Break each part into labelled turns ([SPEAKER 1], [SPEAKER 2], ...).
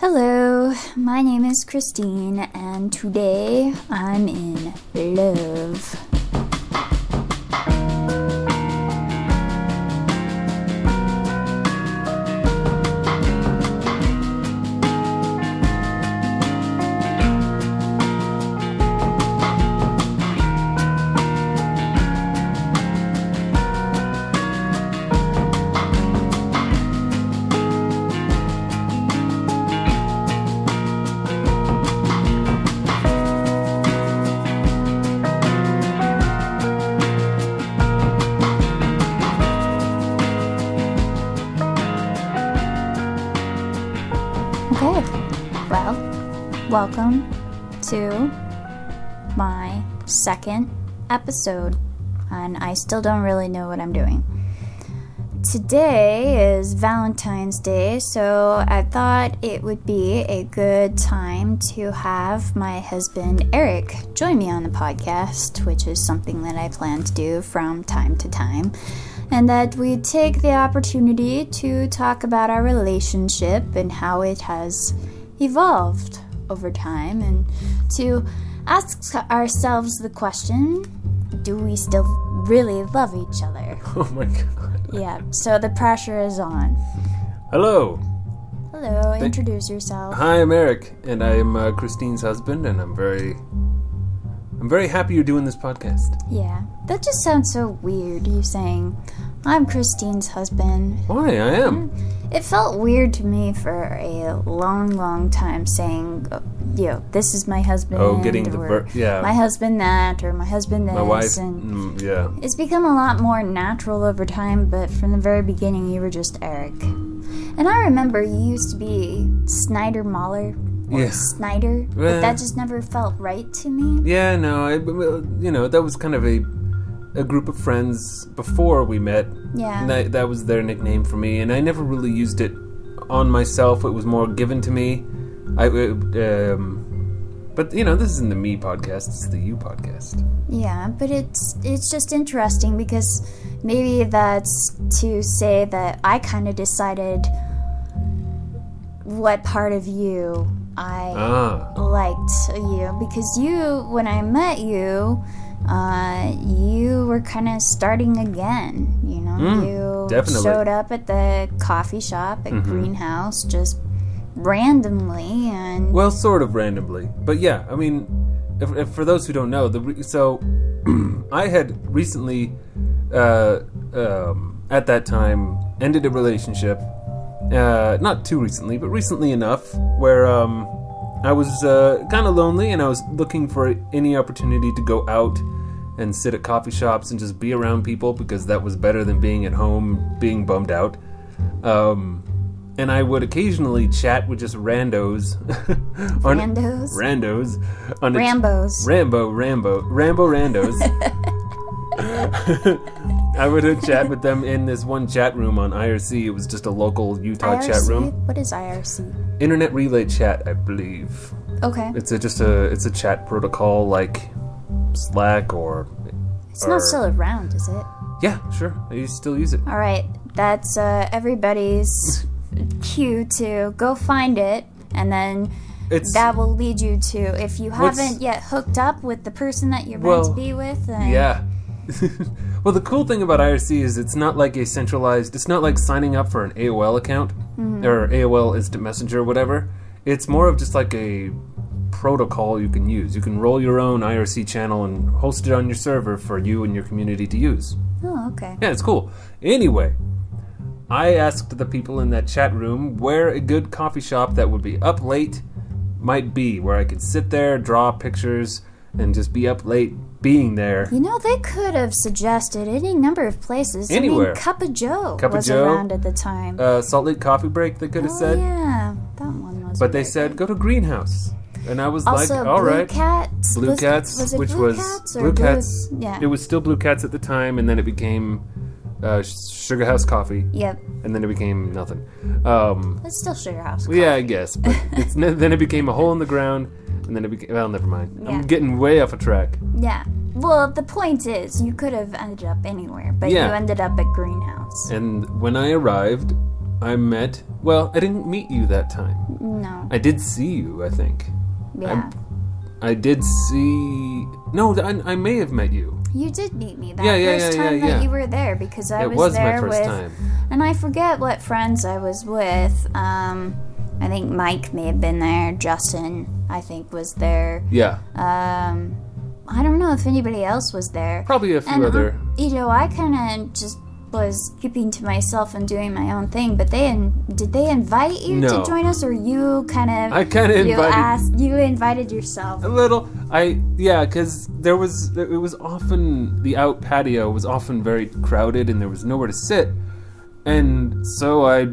[SPEAKER 1] Hello, my name is Christine, and today I'm in love. Second episode, and I still don't really know what I'm doing. Today is Valentine's Day, so I thought it would be a good time to have my husband Eric join me on the podcast, which is something that I plan to do from time to time. And that we take the opportunity to talk about our relationship and how it has evolved over time, and to ask ourselves the question do we still really love each other?
[SPEAKER 2] Oh my god.
[SPEAKER 1] Yeah, so the pressure is on.
[SPEAKER 2] Hello.
[SPEAKER 1] Hello, introduce yourself.
[SPEAKER 2] Hi, I'm Eric, and I am uh, Christine's husband, and I'm very, I'm very happy you're doing this podcast.
[SPEAKER 1] Yeah, that just sounds so weird, you saying, I'm Christine's husband.
[SPEAKER 2] Why? I am.
[SPEAKER 1] It felt weird to me for a long, long time saying, you know, this is my husband.
[SPEAKER 2] Oh, getting the ver- yeah.
[SPEAKER 1] My husband that, or my husband this.
[SPEAKER 2] My wife.
[SPEAKER 1] And
[SPEAKER 2] Mm, yeah.
[SPEAKER 1] it's become a lot more natural over time, but from the very beginning, you were just Eric. And I remember you used to be Snyder Mahler. Or
[SPEAKER 2] Yeah.
[SPEAKER 1] Snyder, but
[SPEAKER 2] Well-
[SPEAKER 1] that just never felt right to me.
[SPEAKER 2] Yeah. No. I. You know, that was kind of a, a group of friends before we met.
[SPEAKER 1] Yeah.
[SPEAKER 2] That was their nickname for me, and I never really used it on myself. It was more given to me. I. uh, Um, but you know, this isn't the me podcast. It's the you podcast.
[SPEAKER 1] Yeah, but it's it's just interesting because maybe that's to say that I kind of decided what part of you I
[SPEAKER 2] Ah.
[SPEAKER 1] liked you because you when I met you uh, you were kind of starting again you know
[SPEAKER 2] Mm,
[SPEAKER 1] you
[SPEAKER 2] definitely.
[SPEAKER 1] showed up at the coffee shop at greenhouse just randomly and
[SPEAKER 2] Well, sort of randomly, but yeah. I mean, if, if for those who don't know, the re- so I had recently, uh, um, at that time, ended a relationship. Uh, not too recently, but recently enough, where um, I was uh, kind of lonely and I was looking for any opportunity to go out and sit at coffee shops and just be around people because that was better than being at home being bummed out. Um, and I would occasionally chat with just randos on
[SPEAKER 1] Randos?
[SPEAKER 2] randos on
[SPEAKER 1] Rambos.
[SPEAKER 2] Rambo, Rambo, Rambo randos. I would chat with them in this one chat room on IRC. It was just a local Utah chat
[SPEAKER 1] IRC?
[SPEAKER 2] room,
[SPEAKER 1] What is IRC?
[SPEAKER 2] internet relay chat, I believe.
[SPEAKER 1] Okay.
[SPEAKER 2] It's a, just a it's a chat protocol like Slack or
[SPEAKER 1] It's not still around, is it?
[SPEAKER 2] yeah, sure. I still use it.
[SPEAKER 1] All right, that's uh, everybody's cue to go find it, and then
[SPEAKER 2] It's
[SPEAKER 1] that will lead you to if you haven't yet hooked up with the person that you're
[SPEAKER 2] Well,
[SPEAKER 1] meant to be with. Then
[SPEAKER 2] Yeah. well, the cool thing about IRC is it's not like a centralized. It's not like signing up for an AOL account mm-hmm. or AOL Instant Messenger, or whatever. It's more of just like a protocol you can use. You can roll your own IRC channel and host it on your server for you and your community to use.
[SPEAKER 1] Oh, okay.
[SPEAKER 2] Yeah, it's cool. Anyway, I asked the people in that chat room where a good coffee shop that would be up late might be, where I could sit there, draw pictures, and just be up late being there.
[SPEAKER 1] You know, they could have suggested any number of places. I
[SPEAKER 2] Anywhere.
[SPEAKER 1] mean, Cup of Joe
[SPEAKER 2] Cup of
[SPEAKER 1] was
[SPEAKER 2] Joe,
[SPEAKER 1] around at the time.
[SPEAKER 2] Uh, Salt Lake Coffee Break, they could have
[SPEAKER 1] oh,
[SPEAKER 2] said.
[SPEAKER 1] yeah, that one was.
[SPEAKER 2] But they said, go to Greenhouse. And I was
[SPEAKER 1] Also,
[SPEAKER 2] like, all
[SPEAKER 1] Blue
[SPEAKER 2] right.
[SPEAKER 1] Cats.
[SPEAKER 2] Blue
[SPEAKER 1] was,
[SPEAKER 2] Cats,
[SPEAKER 1] was
[SPEAKER 2] which
[SPEAKER 1] Blue
[SPEAKER 2] was
[SPEAKER 1] Cats
[SPEAKER 2] Blue Cats.
[SPEAKER 1] Yeah.
[SPEAKER 2] It was still Blue Cats at the time, and then it became uh, Sugar House Coffee,
[SPEAKER 1] Yep.
[SPEAKER 2] and then it became nothing. Um,
[SPEAKER 1] It's still Sugar House.
[SPEAKER 2] yeah, I guess. But it's then it became a hole in the ground, and then it became. Well, never mind.
[SPEAKER 1] Yeah.
[SPEAKER 2] I'm getting way off a track.
[SPEAKER 1] Yeah. Well, the point is, you could have ended up anywhere, but
[SPEAKER 2] Yeah.
[SPEAKER 1] you ended up at Greenhouse.
[SPEAKER 2] And when I arrived, I met. Well, I didn't meet you that time.
[SPEAKER 1] No.
[SPEAKER 2] I did see you. I think
[SPEAKER 1] Yeah.
[SPEAKER 2] I did see. No, I, I may have met you.
[SPEAKER 1] You did meet me that
[SPEAKER 2] Yeah, yeah,
[SPEAKER 1] first
[SPEAKER 2] yeah,
[SPEAKER 1] time that you were there because I was
[SPEAKER 2] it
[SPEAKER 1] was,
[SPEAKER 2] was
[SPEAKER 1] there
[SPEAKER 2] my first
[SPEAKER 1] with
[SPEAKER 2] time.
[SPEAKER 1] and I forget what friends I was with. Um I think Mike may have been there, Justin I think was there.
[SPEAKER 2] Yeah,
[SPEAKER 1] Um I don't know if anybody else was there.
[SPEAKER 2] probably a few
[SPEAKER 1] And
[SPEAKER 2] other.
[SPEAKER 1] I, you know, I kind of just was keeping to myself and doing my own thing. But they in, did they invite you
[SPEAKER 2] No.
[SPEAKER 1] to join us, or you kind of
[SPEAKER 2] I kind of
[SPEAKER 1] you
[SPEAKER 2] invited
[SPEAKER 1] asked you invited yourself?
[SPEAKER 2] a little. I yeah, because there was it was often the out patio was often very crowded and there was nowhere to sit, and so I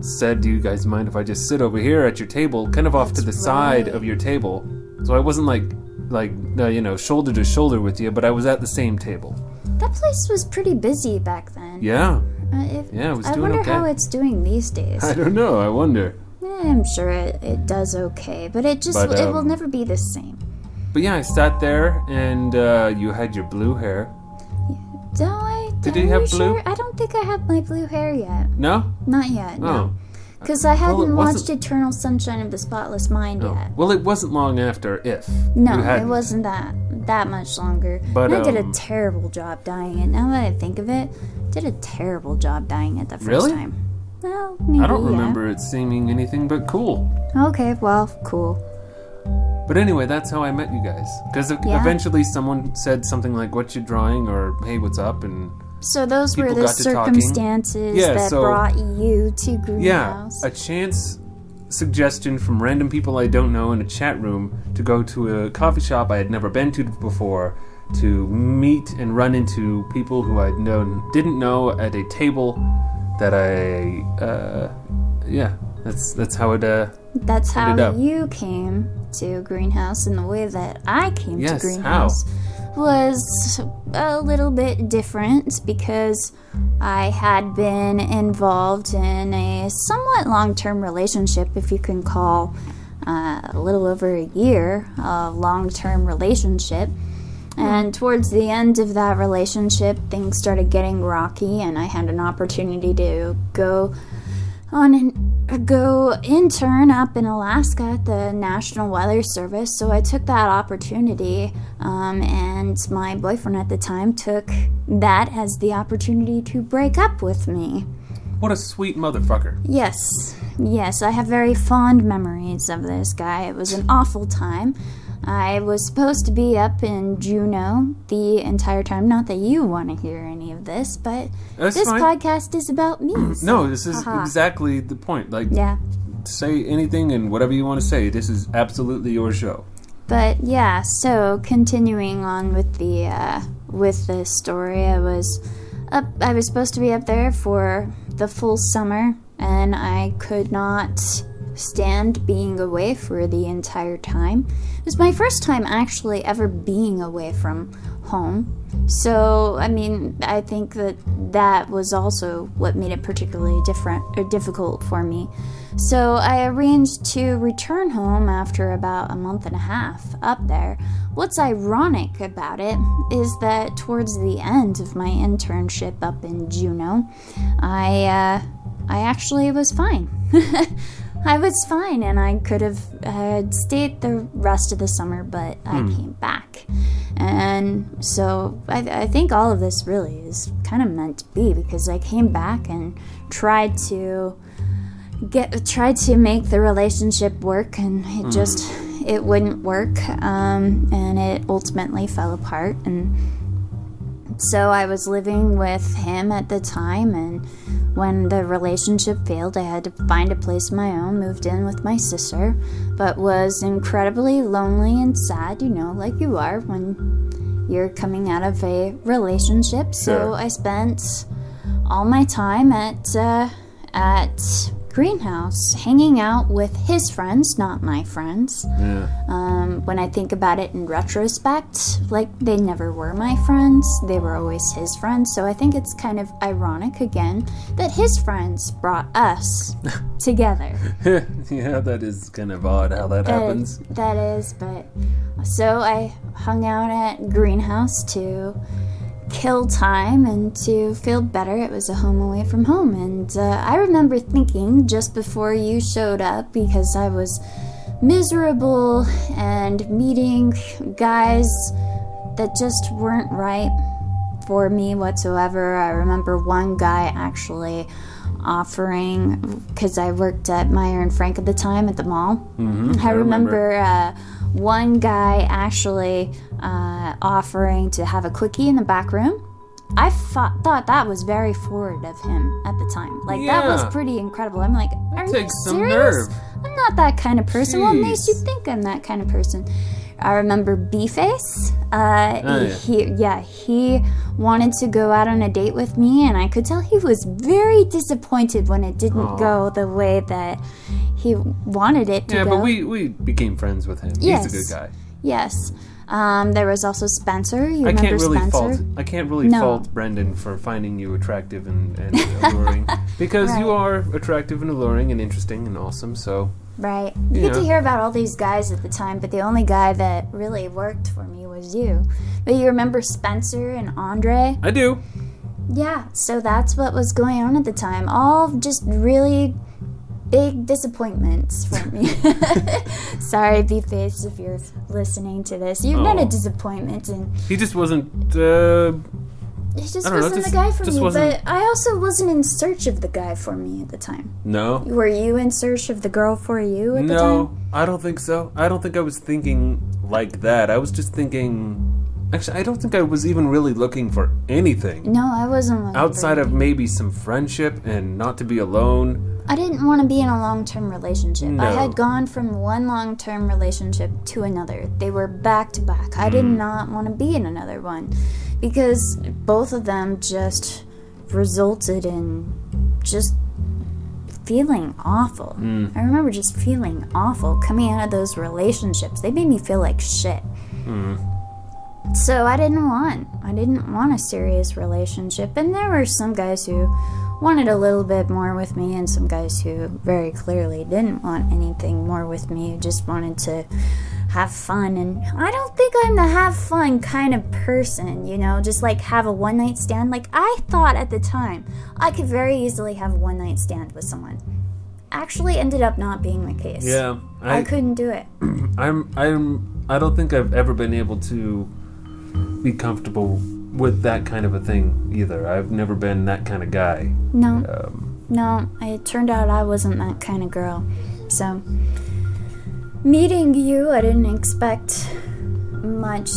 [SPEAKER 2] said, "Do you guys mind if I just sit over here at your table, kind of off to the
[SPEAKER 1] That's
[SPEAKER 2] side of your table?" So I wasn't like like uh, you know shoulder to shoulder with you, but I was at the same table.
[SPEAKER 1] That place was pretty busy back then.
[SPEAKER 2] Yeah,
[SPEAKER 1] Uh, if,
[SPEAKER 2] yeah, it was
[SPEAKER 1] I
[SPEAKER 2] doing
[SPEAKER 1] wonder
[SPEAKER 2] okay.
[SPEAKER 1] how it's doing these days.
[SPEAKER 2] I don't know. I wonder.
[SPEAKER 1] I'm sure it, it does okay, but it just
[SPEAKER 2] But,
[SPEAKER 1] it will
[SPEAKER 2] um,
[SPEAKER 1] never be the same.
[SPEAKER 2] But yeah, I sat there and uh, you had your blue hair.
[SPEAKER 1] Do I?
[SPEAKER 2] Did you have blue?
[SPEAKER 1] Sure? I don't think I have my blue hair yet.
[SPEAKER 2] No?
[SPEAKER 1] Not yet. No. Because I hadn't watched Eternal Sunshine of the Spotless Mind
[SPEAKER 2] No.
[SPEAKER 1] yet.
[SPEAKER 2] Well, it wasn't long after if.
[SPEAKER 1] No,
[SPEAKER 2] you
[SPEAKER 1] it
[SPEAKER 2] hadn't.
[SPEAKER 1] wasn't that that much longer.
[SPEAKER 2] But,
[SPEAKER 1] and I did a
[SPEAKER 2] um,
[SPEAKER 1] terrible job dying it. Now that I think of it, did a terrible job dying it the first
[SPEAKER 2] Really?
[SPEAKER 1] time. Well, maybe,
[SPEAKER 2] I don't
[SPEAKER 1] yeah.
[SPEAKER 2] remember it seeming anything but cool.
[SPEAKER 1] Okay, well, cool.
[SPEAKER 2] But anyway, that's how I met you guys. Because
[SPEAKER 1] Yeah.
[SPEAKER 2] eventually someone said something like, What you drawing? or Hey, what's up? And
[SPEAKER 1] So those were the
[SPEAKER 2] got to talking.
[SPEAKER 1] circumstances
[SPEAKER 2] Yeah,
[SPEAKER 1] that
[SPEAKER 2] so-
[SPEAKER 1] brought you to Greenhouse.
[SPEAKER 2] yeah, a chance suggestion from random people I don't know in a chat room to go to a coffee shop I had never been to before to meet and run into people who I'd known didn't know at a table that I uh, yeah that's that's how it uh,
[SPEAKER 1] That's how you came to Greenhouse, in the way that I came
[SPEAKER 2] Yes,
[SPEAKER 1] to Greenhouse was a little bit different because I had been involved in a somewhat long term relationship, if you can call uh, a little over a year a long term relationship. And towards the end of that relationship, things started getting rocky, and I had an opportunity to go on an, go intern up in Alaska at the National Weather Service. So I took that opportunity, um, and my boyfriend at the time took that as the opportunity to break up with me.
[SPEAKER 2] what a sweet motherfucker
[SPEAKER 1] Yes, yes, I have very fond memories of this guy. It was an awful time. I was supposed to be up in Juneau the entire time. Not that you want to hear any of this, but
[SPEAKER 2] That's
[SPEAKER 1] this
[SPEAKER 2] fine.
[SPEAKER 1] podcast is about me. so-
[SPEAKER 2] no this is
[SPEAKER 1] haha.
[SPEAKER 2] exactly the point like
[SPEAKER 1] Yeah.
[SPEAKER 2] say anything and whatever you want to say this is absolutely your show
[SPEAKER 1] But yeah, so continuing on with the uh, with the story, I was up. I was supposed to be up there for the full summer, and I could not stand being away for the entire time. It was my first time actually ever being away from home. So, I mean, I think that that was also what made it particularly different or difficult for me. So, I arranged to return home after about a month and a half up there. What's ironic about it is that towards the end of my internship up in Juneau, I uh, I actually was fine. I was fine, and I could have uh, stayed the rest of the summer, but I came back. And so I, I think all of this really is kind of meant to be because I came back and tried to get tried to make the relationship work, and it just it wouldn't work, um, and it ultimately fell apart. And so I was living with him at the time, and when the relationship failed, I had to find a place of my own, moved in with my sister, but was incredibly lonely and sad, you know, like you are when you're coming out of a relationship. So
[SPEAKER 2] Sure.
[SPEAKER 1] I spent all my time at uh, at greenhouse hanging out with his friends not my friends.
[SPEAKER 2] Yeah.
[SPEAKER 1] Um, when I think about it in retrospect, like they never were my friends, they were always his friends. So I think it's kind of ironic again that his friends brought us together.
[SPEAKER 2] yeah that is kind of odd how that
[SPEAKER 1] That-
[SPEAKER 2] happens.
[SPEAKER 1] that is, but so I hung out at Greenhouse to kill time and to feel better. It was a home away from home. And uh, I remember thinking just before you showed up, because I was miserable and meeting guys that just weren't right for me whatsoever. I remember one guy actually offering because I worked at Meier and Frank at the time at the mall.
[SPEAKER 2] Mm-hmm,
[SPEAKER 1] I remember uh, one guy actually uh, offering to have a quickie in the back room. I thought, thought that was very forward of him at the time. Like that was pretty incredible. I'm like, are you
[SPEAKER 2] takes some
[SPEAKER 1] serious?
[SPEAKER 2] nerve.
[SPEAKER 1] I'm not that kind of person. What makes you think I'm that kind of person? I remember B-Face. Uh,
[SPEAKER 2] Oh, yeah.
[SPEAKER 1] he, yeah, he wanted to go out on a date with me, and I could tell he was very disappointed when it didn't
[SPEAKER 2] Aw.
[SPEAKER 1] go the way that he wanted it to
[SPEAKER 2] Yeah,
[SPEAKER 1] go.
[SPEAKER 2] but we, we became friends with him.
[SPEAKER 1] Yes.
[SPEAKER 2] He's a good guy.
[SPEAKER 1] yes. Um, there was also Spencer. You
[SPEAKER 2] I can't really
[SPEAKER 1] Spencer?
[SPEAKER 2] fault I can't really
[SPEAKER 1] No.
[SPEAKER 2] fault Brendan for finding you attractive and, and alluring because you are attractive and alluring and interesting and awesome. So
[SPEAKER 1] Right. You get to hear about all these guys at the time, but the only guy that really worked for me was you. But you remember Spencer and Andre?
[SPEAKER 2] I do.
[SPEAKER 1] Yeah, so that's what was going on at the time. All just really big disappointments for me. Sorry, B Face, if you're listening to this. You're not a
[SPEAKER 2] Oh.
[SPEAKER 1] disappointment, and
[SPEAKER 2] He just wasn't. Uh,
[SPEAKER 1] he just
[SPEAKER 2] don't know,
[SPEAKER 1] wasn't
[SPEAKER 2] just-
[SPEAKER 1] the guy for me.
[SPEAKER 2] wasn't-
[SPEAKER 1] But I also wasn't in search of the guy for me at the time.
[SPEAKER 2] no.
[SPEAKER 1] Were you in search of the girl for you at the time?
[SPEAKER 2] No, I don't think so. I don't think I was thinking like that. I was just thinking. Actually, I don't think I was even really looking for anything
[SPEAKER 1] No, I wasn't. looking for
[SPEAKER 2] outside of maybe some friendship and not to be alone.
[SPEAKER 1] I didn't want to be in a long term relationship. I had gone from one long term relationship to another. They were back to back. I
[SPEAKER 2] Mm.
[SPEAKER 1] did not want to be in another one because both of them just resulted in just feeling awful.
[SPEAKER 2] Mm.
[SPEAKER 1] I remember just feeling awful coming out of those relationships. They made me feel like shit.
[SPEAKER 2] Mm.
[SPEAKER 1] So I didn't want I didn't want a serious relationship and there were some guys who wanted a little bit more with me and some guys who very clearly didn't want anything more with me, just wanted to have fun and I don't think I'm the have fun kind of person, you know, just like have a one night stand. Like I thought at the time I could very easily have a one night stand with someone. Actually ended up not being the case.
[SPEAKER 2] Yeah,
[SPEAKER 1] I,
[SPEAKER 2] I,
[SPEAKER 1] couldn't do it.
[SPEAKER 2] I'm. I'm. I don't think I've ever been able to be comfortable with that kind of a thing either. I've never been that kind of guy.
[SPEAKER 1] No.
[SPEAKER 2] Um,
[SPEAKER 1] No, it turned out I wasn't that kind of girl. So, meeting you, I didn't expect much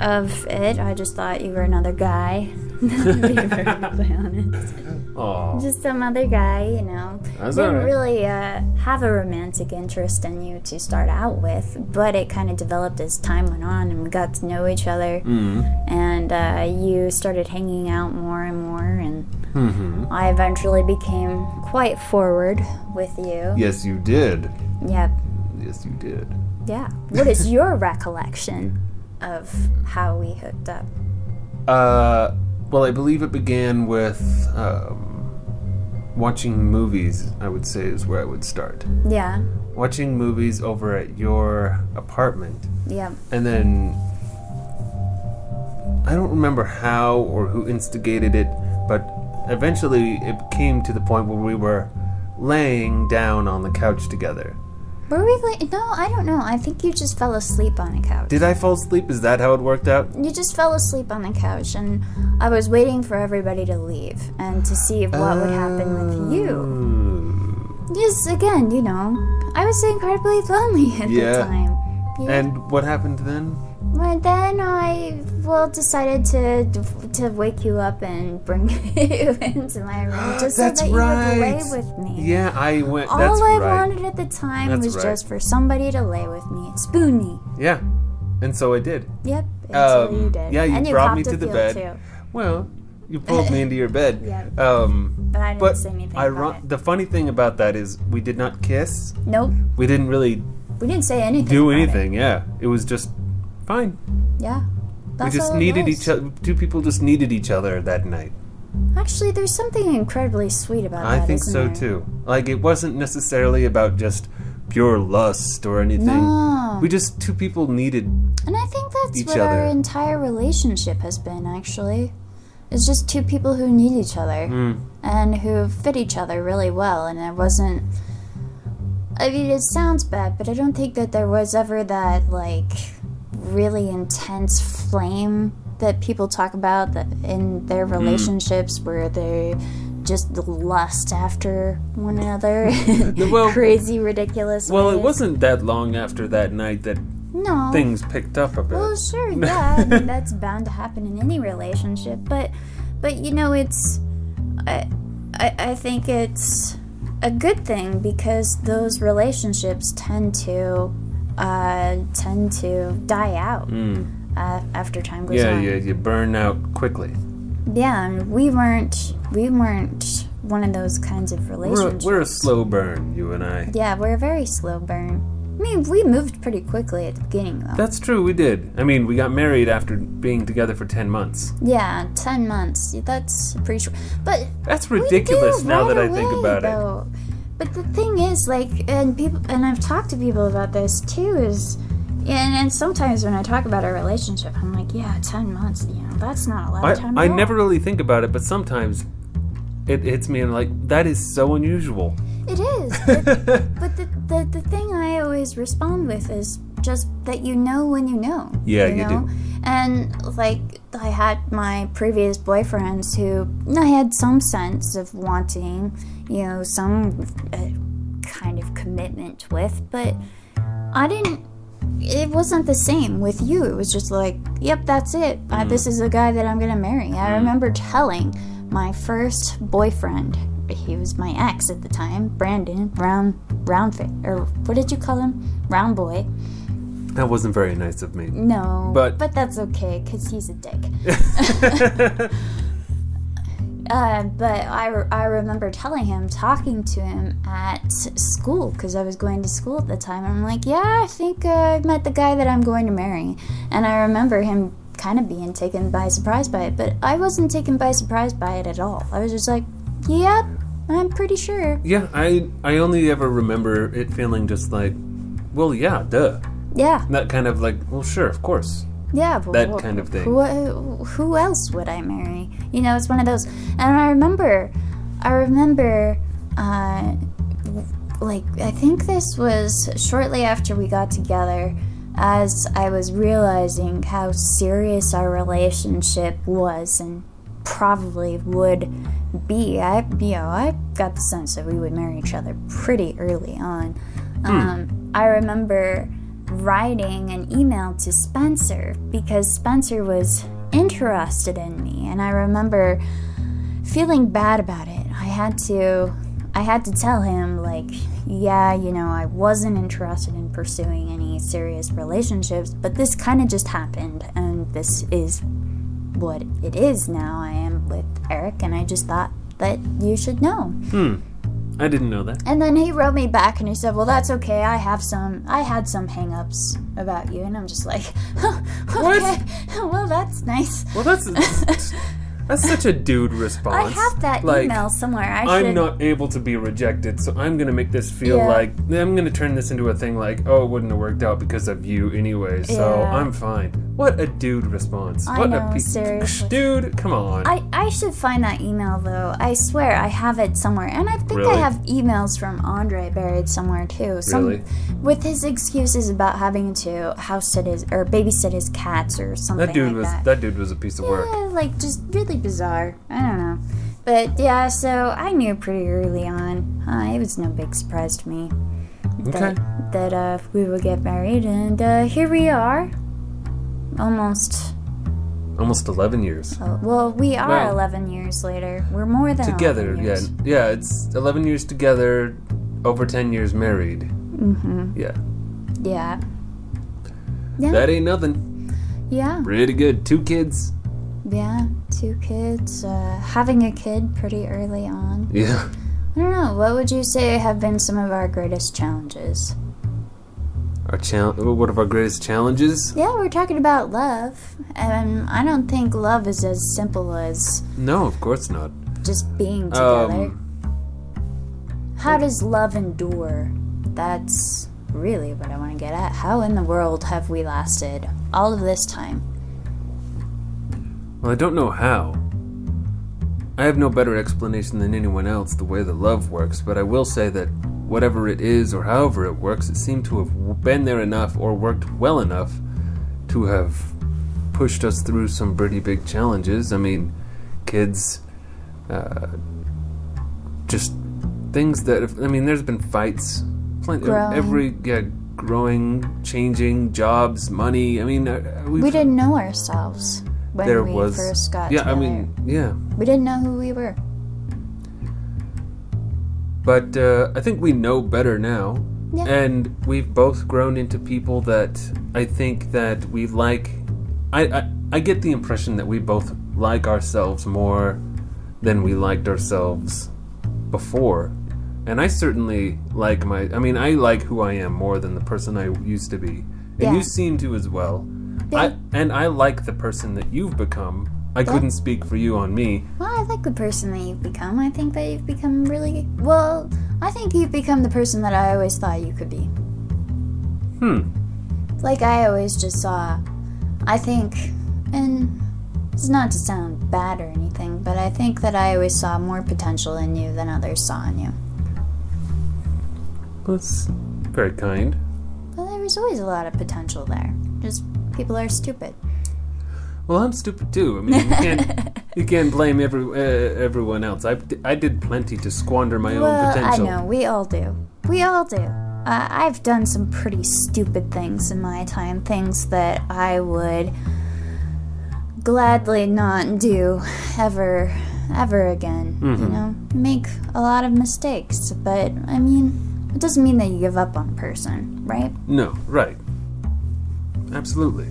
[SPEAKER 1] of it. I just thought you were another guy. to be perfectly honest.
[SPEAKER 2] aw,
[SPEAKER 1] Just some other guy, you know.
[SPEAKER 2] That's
[SPEAKER 1] Didn't
[SPEAKER 2] alright.
[SPEAKER 1] really uh, have a romantic interest in you to start out with, but it kind of developed as time went on and we got to know each other.
[SPEAKER 2] mm,
[SPEAKER 1] And uh, you started hanging out more and more, and
[SPEAKER 2] hmm
[SPEAKER 1] I eventually became quite forward with you.
[SPEAKER 2] Yes, you did.
[SPEAKER 1] Yep.
[SPEAKER 2] Yes, you did.
[SPEAKER 1] Yeah. What is your recollection of how we hooked up?
[SPEAKER 2] Uh, well, I believe it began with um, watching movies. I would say is where I would start.
[SPEAKER 1] Yeah.
[SPEAKER 2] Watching movies over at your apartment.
[SPEAKER 1] Yep.
[SPEAKER 2] And then I don't remember how or who instigated it, but eventually it came to the point where we were laying down on the couch together.
[SPEAKER 1] Were we like? No, I don't know. I think you just fell asleep on the couch.
[SPEAKER 2] Did I fall asleep? Is that how it worked out?
[SPEAKER 1] you just fell asleep on the couch, and I was waiting for everybody to leave and to see what would happen with you.
[SPEAKER 2] you.
[SPEAKER 1] Yes, again, you know, I was incredibly lonely at
[SPEAKER 2] Yeah.
[SPEAKER 1] the time. Yeah.
[SPEAKER 2] And what happened then?
[SPEAKER 1] But then I well decided to to wake you up and bring you into my room just so that you would lay with me.
[SPEAKER 2] Yeah, I went. That's all
[SPEAKER 1] I
[SPEAKER 2] right.
[SPEAKER 1] wanted at the time
[SPEAKER 2] That's
[SPEAKER 1] was
[SPEAKER 2] right.
[SPEAKER 1] just for somebody to lay with me, spoon me.
[SPEAKER 2] Yeah, and so I did.
[SPEAKER 1] Yep,
[SPEAKER 2] Um,
[SPEAKER 1] you did.
[SPEAKER 2] yeah, you
[SPEAKER 1] and you
[SPEAKER 2] brought me to the bed.
[SPEAKER 1] too.
[SPEAKER 2] Well, you pulled me into your bed.
[SPEAKER 1] Yep.
[SPEAKER 2] Um,
[SPEAKER 1] But I didn't
[SPEAKER 2] but
[SPEAKER 1] say anything it.
[SPEAKER 2] the funny thing about that is we did not kiss.
[SPEAKER 1] Nope,
[SPEAKER 2] We didn't really
[SPEAKER 1] we didn't say anything.
[SPEAKER 2] do
[SPEAKER 1] about it.
[SPEAKER 2] anything. Yeah, it was just fine.
[SPEAKER 1] Yeah, that's
[SPEAKER 2] we just needed each other. Two people just needed each other that night.
[SPEAKER 1] Actually, there's something incredibly sweet about
[SPEAKER 2] I
[SPEAKER 1] that.
[SPEAKER 2] I
[SPEAKER 1] think
[SPEAKER 2] so
[SPEAKER 1] there?
[SPEAKER 2] too. Like it wasn't necessarily about just pure lust or anything.
[SPEAKER 1] No.
[SPEAKER 2] We just two people needed.
[SPEAKER 1] And I think that's
[SPEAKER 2] Each
[SPEAKER 1] what our entire relationship has been, actually. It's just two people who need each other
[SPEAKER 2] Mm.
[SPEAKER 1] and who fit each other really well. And it wasn't. I mean, it sounds bad, but I don't think that there was ever that, like, really intense flame that people talk about that in their
[SPEAKER 2] Hmm.
[SPEAKER 1] relationships where they just lust after one another
[SPEAKER 2] well,
[SPEAKER 1] crazy ridiculous
[SPEAKER 2] Well, it wasn't that long after that night that
[SPEAKER 1] no
[SPEAKER 2] things picked up a bit.
[SPEAKER 1] Well, sure, yeah, I mean, that's bound to happen in any relationship, but, but you know, it's, I, I, I think it's a good thing because those relationships tend to, uh, tend to die out uh, after time goes
[SPEAKER 2] yeah,
[SPEAKER 1] on.
[SPEAKER 2] yeah, you burn out quickly.
[SPEAKER 1] Yeah, and we weren't, we weren't one of those kinds of
[SPEAKER 2] We're
[SPEAKER 1] relationships.
[SPEAKER 2] we're a slow burn, you and I.
[SPEAKER 1] yeah, we're a very slow burn. I mean, we moved pretty quickly at the beginning, though.
[SPEAKER 2] That's true, we did. I mean, we got married after being together for 10 months.
[SPEAKER 1] Yeah, ten months. That's pretty short. But
[SPEAKER 2] That's ridiculous now
[SPEAKER 1] right
[SPEAKER 2] that I think
[SPEAKER 1] away,
[SPEAKER 2] about it.
[SPEAKER 1] But the thing is, like, and people, and I've talked to people about this too. Is and, and sometimes when I talk about our relationship, I'm like, yeah, ten months. You know, that's not a lot of time.
[SPEAKER 2] I, I
[SPEAKER 1] all.
[SPEAKER 2] never really think about it, but sometimes it hits me and like, that is so unusual.
[SPEAKER 1] It is. But, but the, the the thing I always respond with is just that you know when you know.
[SPEAKER 2] Yeah, you do.
[SPEAKER 1] And like I had my previous boyfriends who I had some sense of wanting, you know, some uh, kind of commitment with, but I didn't. It wasn't the same with you. It was just like, yep, that's it. Uh, this is the guy that I'm gonna marry. I remember telling my first boyfriend. He was my ex at the time, Brandon, round, round, or what did you call him? Round boy.
[SPEAKER 2] That wasn't very nice of me.
[SPEAKER 1] No,
[SPEAKER 2] But-
[SPEAKER 1] but that's okay because he's a dick. uh, but I, re- I remember telling him, talking to him at school because I was going to school at the time. I'm like, yeah, I think uh, I met the guy that I'm going to marry, and I remember him kind of being taken by surprise by it, but I wasn't taken by surprise by it at all. I was just like, yep, I'm pretty sure.
[SPEAKER 2] Yeah, I I only ever remember it feeling just like, well, yeah, duh.
[SPEAKER 1] Yeah,
[SPEAKER 2] That kind of like, well, sure, of course.
[SPEAKER 1] Yeah, but
[SPEAKER 2] That kind of thing.
[SPEAKER 1] Who, who else would I marry? You know, it's one of those. And I remember, I remember, uh, like I think this was shortly after we got together, as I was realizing how serious our relationship was and probably would be. I, you know, I got the sense that we would marry each other pretty early on. Um, I remember writing an email to Spencer because Spencer was interested in me, and I remember feeling bad about it. I had to I had to tell him like, yeah, you know, I wasn't interested in pursuing any serious relationships, but this kind of just happened and this is what it is now. I am with Eric and I just thought that you should know.
[SPEAKER 2] Hmm. I didn't know that.
[SPEAKER 1] And then he wrote me back and he said, "Well, that's okay. I have some. I had some hangups about you." And I'm just like, "Okay, well, that's nice."
[SPEAKER 2] Well, that's that's such a dude response.
[SPEAKER 1] I have that
[SPEAKER 2] like,
[SPEAKER 1] email somewhere. I
[SPEAKER 2] I'm
[SPEAKER 1] should.
[SPEAKER 2] not able to be rejected, so I'm gonna make this feel
[SPEAKER 1] Yeah.
[SPEAKER 2] like I'm gonna turn this into a thing like, oh, it wouldn't have worked out because of you anyway, so
[SPEAKER 1] Yeah.
[SPEAKER 2] I'm fine. What a dude response!
[SPEAKER 1] I
[SPEAKER 2] what
[SPEAKER 1] know,
[SPEAKER 2] a
[SPEAKER 1] seriously.
[SPEAKER 2] dude. Come on.
[SPEAKER 1] I, I should find that email though. I swear I have it somewhere, and I think
[SPEAKER 2] Really?
[SPEAKER 1] I have emails from Andre buried somewhere too. Some,
[SPEAKER 2] Really?
[SPEAKER 1] With his excuses about having to house sit his or babysit his cats or something
[SPEAKER 2] that dude
[SPEAKER 1] like
[SPEAKER 2] was
[SPEAKER 1] that.
[SPEAKER 2] that dude was a piece of work.
[SPEAKER 1] Yeah, like just really bizarre. I don't know. But yeah, so I knew pretty early on. Uh, it was no big surprise to me that
[SPEAKER 2] Okay.
[SPEAKER 1] that uh, we would get married, and uh, here we are. Almost.
[SPEAKER 2] Almost 11 years
[SPEAKER 1] Uh, well, we are
[SPEAKER 2] Well,
[SPEAKER 1] 11 years later. We're more than
[SPEAKER 2] together.
[SPEAKER 1] 11
[SPEAKER 2] Yeah, yeah. It's 11 years together, over 10 years married.
[SPEAKER 1] Mm-hmm.
[SPEAKER 2] Yeah,
[SPEAKER 1] Yeah. Yeah.
[SPEAKER 2] that ain't nothing.
[SPEAKER 1] yeah.
[SPEAKER 2] Pretty good. Two kids.
[SPEAKER 1] Yeah. Two kids. Uh, having a kid pretty early on.
[SPEAKER 2] Yeah.
[SPEAKER 1] I don't know. What would you say have been some of our greatest challenges?
[SPEAKER 2] Our chal- One of our greatest challenges.
[SPEAKER 1] Yeah, we're talking about love, and I don't think love is as simple as
[SPEAKER 2] No, of course not.
[SPEAKER 1] just being together.
[SPEAKER 2] Um,
[SPEAKER 1] How does love endure? that's really what I want to get at. How in the world have we lasted all of this time?
[SPEAKER 2] Well, I don't know how. I have no better explanation than anyone else the way that love works, but I will say that whatever it is or however it works, it seemed to have been there enough or worked well enough to have pushed us through some pretty big challenges. I mean, kids, uh, just things that, I mean, there's been fights, plenty,
[SPEAKER 1] Growing.
[SPEAKER 2] every, yeah, growing, changing, jobs, money. I mean, uh,
[SPEAKER 1] We didn't know ourselves when
[SPEAKER 2] there
[SPEAKER 1] we
[SPEAKER 2] was,
[SPEAKER 1] first got
[SPEAKER 2] yeah,
[SPEAKER 1] together.
[SPEAKER 2] I mean, yeah.
[SPEAKER 1] we didn't know who we were.
[SPEAKER 2] But uh, I think we know better now.
[SPEAKER 1] Yeah.
[SPEAKER 2] And we've both grown into people that I think that we like. I, I, I get the impression that we both like ourselves more than we liked ourselves before. And I certainly like my. I mean, I like who I am more than the person I used to be. And
[SPEAKER 1] Yeah.
[SPEAKER 2] you seem to as well. I, and I like the person that you've become. I couldn't speak for you on me.
[SPEAKER 1] Well, I like the person that you've become. I think that you've become really well. I think you've become the person that I always thought you could be.
[SPEAKER 2] Hmm.
[SPEAKER 1] Like I always just saw. I think, and it's not to sound bad or anything, but I think that I always saw more potential in you than others saw in you.
[SPEAKER 2] That's very kind.
[SPEAKER 1] But there was always a lot of potential there. Just people are stupid.
[SPEAKER 2] Well, I'm stupid too. I mean, you can't you can't blame every uh, everyone else. I, I did plenty to squander my own
[SPEAKER 1] well,
[SPEAKER 2] potential.
[SPEAKER 1] I know we all do. We all do. Uh, I've done some pretty stupid things in my time. Things that I would gladly not do ever, ever again. You
[SPEAKER 2] Mhm.
[SPEAKER 1] know, make a lot of mistakes, but I mean, it doesn't mean that you give up on a person, right?
[SPEAKER 2] No, right. Absolutely.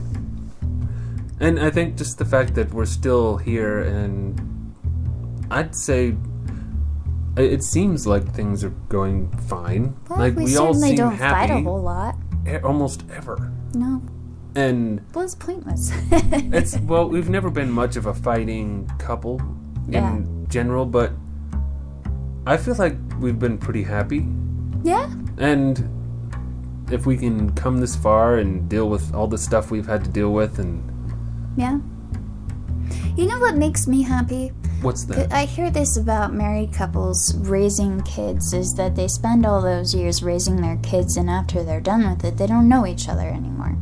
[SPEAKER 2] And I think just the fact that we're still here, and I'd say it seems like things are going fine.
[SPEAKER 1] Well,
[SPEAKER 2] like
[SPEAKER 1] we,
[SPEAKER 2] all
[SPEAKER 1] certainly
[SPEAKER 2] seem
[SPEAKER 1] don't
[SPEAKER 2] happy
[SPEAKER 1] fight a whole lot.
[SPEAKER 2] almost ever.
[SPEAKER 1] No,
[SPEAKER 2] And
[SPEAKER 1] well, it's pointless.
[SPEAKER 2] it's well, we've never been much of a fighting couple
[SPEAKER 1] Yeah.
[SPEAKER 2] in general, but I feel like we've been pretty happy.
[SPEAKER 1] yeah.
[SPEAKER 2] And if we can come this far and deal with all the stuff we've had to deal with, and
[SPEAKER 1] Yeah. You know what makes me happy?
[SPEAKER 2] what's that?
[SPEAKER 1] I hear this about married couples raising kids is that they spend all those years raising their kids and after they're done with it, they don't know each other anymore.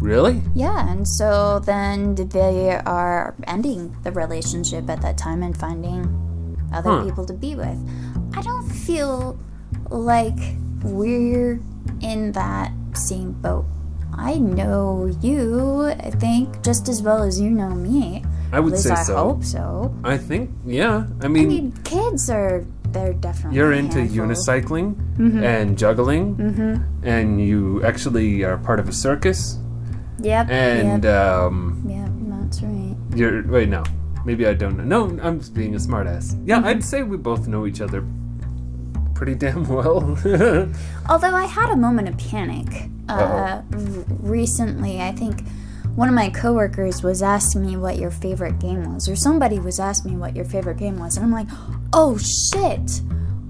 [SPEAKER 2] Really?
[SPEAKER 1] Yeah, and so then they are ending the relationship at that time and finding other
[SPEAKER 2] Huh.
[SPEAKER 1] people to be with. I don't feel like we're in that same boat. I know you, I think, just as well as you know me.
[SPEAKER 2] I would
[SPEAKER 1] At least
[SPEAKER 2] say
[SPEAKER 1] I
[SPEAKER 2] so.
[SPEAKER 1] hope so.
[SPEAKER 2] I think, yeah. I
[SPEAKER 1] I
[SPEAKER 2] mean,
[SPEAKER 1] mean, kids are they're definitely
[SPEAKER 2] you're into
[SPEAKER 1] handful.
[SPEAKER 2] unicycling
[SPEAKER 1] Mm-hmm.
[SPEAKER 2] and juggling, and you actually are part of a circus,
[SPEAKER 1] Yep.
[SPEAKER 2] and
[SPEAKER 1] yep,
[SPEAKER 2] um,
[SPEAKER 1] yep, that's right.
[SPEAKER 2] you're wait no, maybe I don't know. No, I'm just being a smartass. Yeah,
[SPEAKER 1] Mm-hmm.
[SPEAKER 2] I'd say we both know each other pretty damn well.
[SPEAKER 1] Although I had a moment of panic uh, r- recently, I think one of my coworkers was asking me what your favorite game was, or somebody was asking me what your favorite game was, and I'm like, oh shit!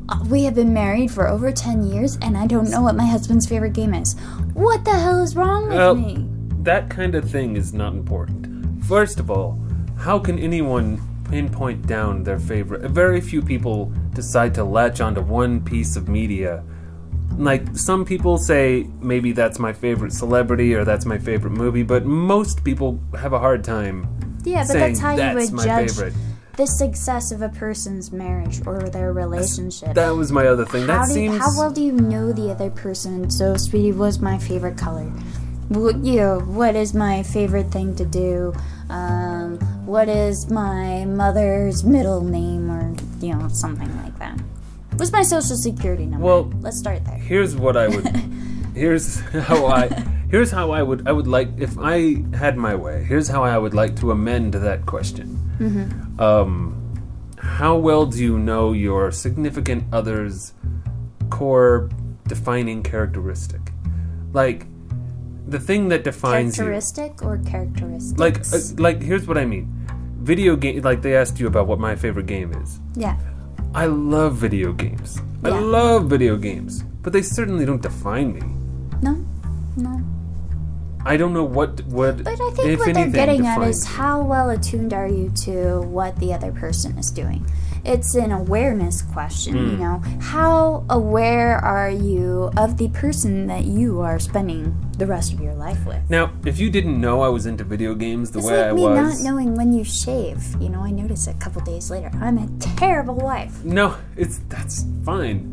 [SPEAKER 1] Uh, We have been married for over 10 years, and I don't know what my husband's favorite game is. What the hell is wrong with
[SPEAKER 2] Well,
[SPEAKER 1] me?
[SPEAKER 2] that kind of thing is not important. First of all, how can anyone pinpoint down their favorite? Very few people decide to latch onto one piece of media. Like, some people say maybe that's my favorite celebrity or that's my favorite movie, but most people have a hard time
[SPEAKER 1] Yeah, but
[SPEAKER 2] saying
[SPEAKER 1] that's how you
[SPEAKER 2] that's
[SPEAKER 1] would judge
[SPEAKER 2] favorite.
[SPEAKER 1] the success of a person's marriage or their relationship.
[SPEAKER 2] That was my other thing.
[SPEAKER 1] how,
[SPEAKER 2] That
[SPEAKER 1] do you,
[SPEAKER 2] seems.
[SPEAKER 1] how well do you know the other person? So, sweetie, what's my favorite color? What, you know, what is my favorite thing to do? Um, what is my mother's middle name, or you know, something like that? What's my social security number?
[SPEAKER 2] Well-
[SPEAKER 1] let's start there.
[SPEAKER 2] here's what I would here's how I here's how I would I would like if I had my way. Here's how I would like to amend that question. Um, how well do you know your significant other's core defining characteristic? Like the thing that defines you.
[SPEAKER 1] Characteristic or characteristics?
[SPEAKER 2] Like uh, like here's what I mean. Video game like they asked you about what my favorite game is.
[SPEAKER 1] yeah,
[SPEAKER 2] I love video games. I love video games. but they certainly don't define me.
[SPEAKER 1] No, no.
[SPEAKER 2] I don't know what what.
[SPEAKER 1] But I think
[SPEAKER 2] if
[SPEAKER 1] what they're getting at is
[SPEAKER 2] me.
[SPEAKER 1] how well attuned are you to what the other person is doing? It's an awareness question,
[SPEAKER 2] Hmm.
[SPEAKER 1] you know. How aware are you of the person that you are spending the rest of your life with?
[SPEAKER 2] Now, if you didn't know I was into video games the
[SPEAKER 1] It's
[SPEAKER 2] way
[SPEAKER 1] like
[SPEAKER 2] I
[SPEAKER 1] me
[SPEAKER 2] was,
[SPEAKER 1] not knowing when you shave. You know, I noticed a couple days later. I'm a terrible wife.
[SPEAKER 2] no, it's that's fine.